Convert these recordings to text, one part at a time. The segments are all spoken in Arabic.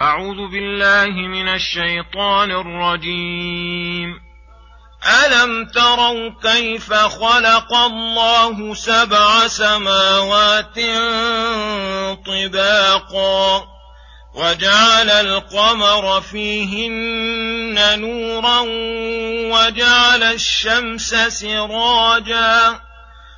أعوذ بالله من الشيطان الرجيم. ألم تروا كيف خلق الله سبع سماوات طباقا وجعل القمر فيهن نورا وجعل الشمس سراجا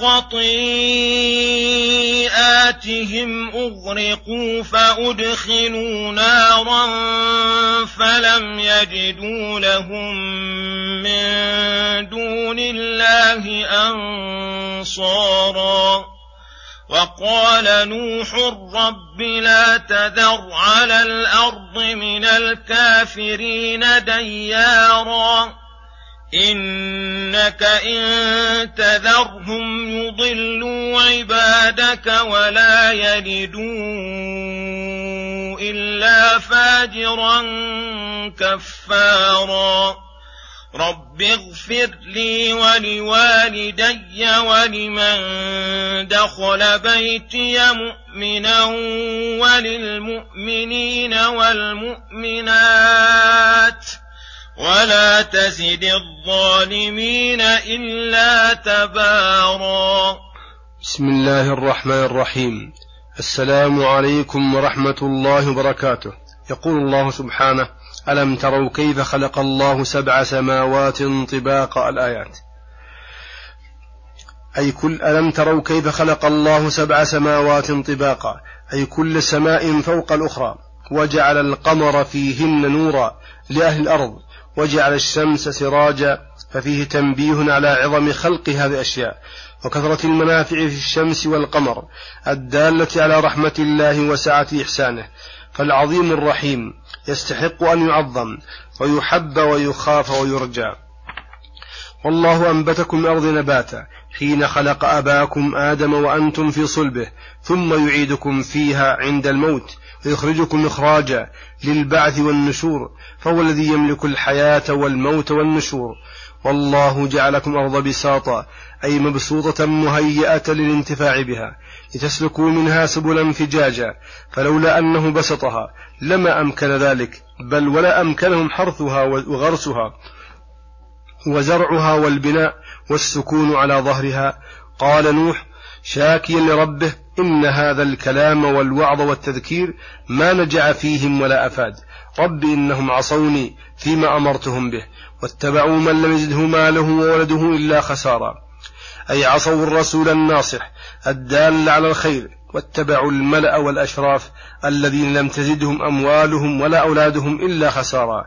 خطيئاتهم أغرقوا فأدخلوا نارا فلم يجدوا لهم من دون الله أنصارا. وقال نوح رب لا تذر على الأرض من الكافرين ديارا. إنك إن تذرهم يضلوا عبادك ولا يلدوا إلا فاجرا كفارا. رب اغفر لي ولوالدي ولمن دخل بيتي مؤمنا وللمؤمنين والمؤمنات ۖ. ولا تزد الظالمين إلا تبارا. بسم الله الرحمن الرحيم. السلام عليكم ورحمة الله وبركاته. يقول الله سبحانه ألم تروا كيف خلق الله سبع سماوات طباق الآيات؟ أي كل ألم تروا كيف خلق الله سبع سماوات طباقا أي كل سماء فوق الأخرى وجعل القمر فيهن نورا لأهل الأرض وجعل الشمس سراجا ففيه تنبيه على عظم خلق هذه الأشياء. وكثرة المنافع في الشمس والقمر الدالة على رحمة الله وسعة إحسانه. فالعظيم الرحيم يستحق أن يعظم ويحب ويخاف ويرجى. والله أنبتكم من أرض نباتا حين خلق أباكم آدم وأنتم في صلبه ثم يعيدكم فيها عند الموت ويخرجكم إخراجا للبعث والنشور فهو الذي يملك الحياة والموت والنشور. والله جعلكم أرض بساطا أي مبسوطة مهيئة للانتفاع بها لتسلكوا منها سبلا فجاجا فلولا أنه بسطها لما أمكن ذلك بل ولا أمكنهم حرثها وغرسها. وزرعها والبناء والسكون على ظهرها. قال نوح شاكيا لربه إن هذا الكلام والوعظ والتذكير ما نجع فيهم ولا أفاد. رب إنهم عصوني فيما أمرتهم به واتبعوا من لم يزده ماله وولده إلا خسارا. أي عصوا الرسول الناصح الدال على الخير واتبعوا الملأ والأشراف الذين لم تزدهم أموالهم ولا أولادهم إلا خسارا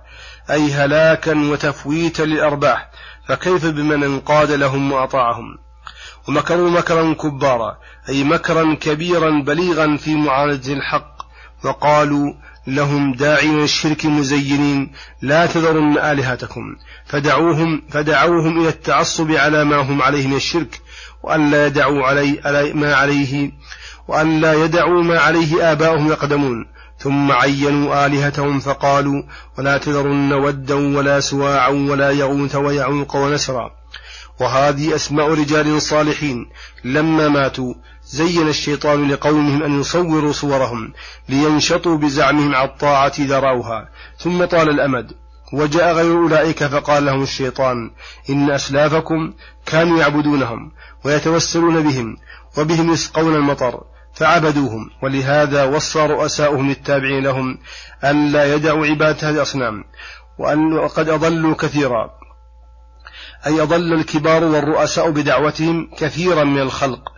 أي هلاكا وتفويتا للأرباح. فكيف بمن انقاد لهم وأطاعهم؟ ومكروا مكرا كبارا أي مكرا كبيرا بليغا في معالجة الحق. وقالوا لهم داعين الشرك مزينين لا تذرن آلهتكم. فدعوهم فدعوهم إلى التعصب على ما هم عليه من الشرك وأن لا يدعوا علي ما عليه وأن لا يدعوا ما عليه آباؤهم يقدمون. ثم عينوا آلهتهم فقالوا ولا تذرن ودا ولا سواعا ولا يغوث ويعوق ونسرا. وهذه أسماء رجال صالحين. لما ماتوا زين الشيطان لقومهم أن يصوروا صورهم لينشطوا بزعمهم على الطاعة إذا رأوها. ثم طال الأمد. وجاء غير أولئك فقال لهم الشيطان إن أسلافكم كانوا يعبدونهم ويتوسلون بهم وبهم يسقون المطر فعبدوهم. ولهذا وصى رؤساؤهم للتابعين لهم أن لا يدعوا عبادة هذه الأصنام وأن وقد أضلوا كثيرا. أي أضل الكبار والرؤساء بدعوتهم كثيرا من الخلق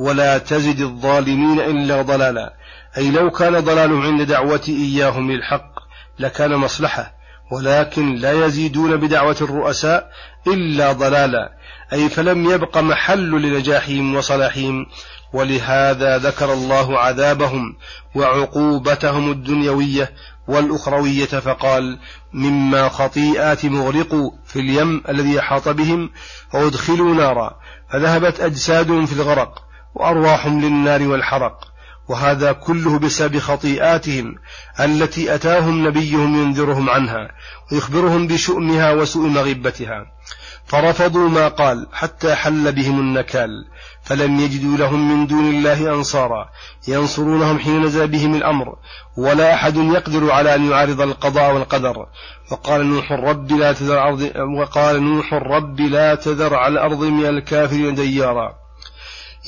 ولا تزد الظالمين إلا ضلالا. أي لو كان ضلالهم عند دعوة إياهم للحق لكان مصلحة ولكن لا يزيدون بدعوة الرؤساء إلا ضلالا. أي فلم يبق محل لنجاحهم وصلاحهم ولهذا ذكر الله عذابهم وعقوبتهم الدنيوية والأخروية فقال مما خطيئات مغرقوا في اليم الذي أحاط بهم وأدخلوا نارا. فذهبت أجسادهم في الغرق وأرواحهم للنار والحرق. وهذا كله بسبب خطيئاتهم التي أتاهم نبيهم ينذرهم عنها ويخبرهم بشؤمها وسوء مغبتها. فرفضوا ما قال حتى حل بهم النكال فلم يجدوا لهم من دون الله أنصارا ينصرونهم حين نزل بهم الأمر ولا أحد يقدر على أن يعارض القضاء والقدر. وقال نوح الرب لا تذر أرض وقال نوح الرب لا تذر على الأرض من الكافرين ديارا.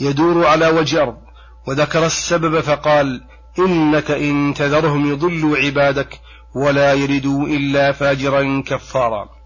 يدور على وجه أرض وذكر السبب فقال إنك إن تذرهم يضلوا عبادك ولا يردوا إلا فاجرا كفارا.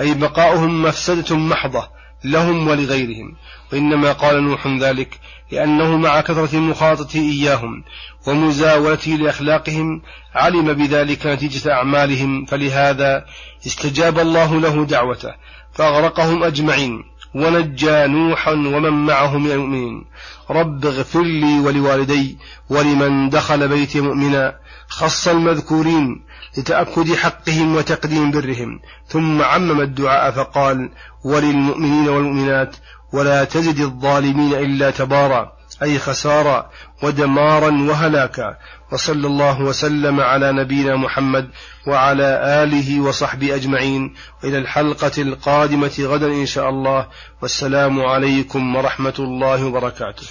أي بقاؤهم مفسدة محضة لهم ولغيرهم. وإنما قال نوح ذلك لأنه مع كثرة مخاطته إياهم ومزاولته لأخلاقهم علم بذلك نتيجة أعمالهم فلهذا استجاب الله له دعوته فأغرقهم أجمعين. ونجى نوحا ومن معه من المؤمنين. رب اغفر لي ولوالدي ولمن دخل بيتي مؤمنا خص المذكورين لتأكد حقهم وتقديم برهم. ثم عمم الدعاء فقال وللمؤمنين والمؤمنات ولا تزد الظالمين إلا تبارا. أي خسارا ودمارا وهلاكا. وصلى الله وسلم على نبينا محمد وعلى آله وصحبه أجمعين. وإلى الحلقة القادمة غدا إن شاء الله. والسلام عليكم ورحمة الله وبركاته.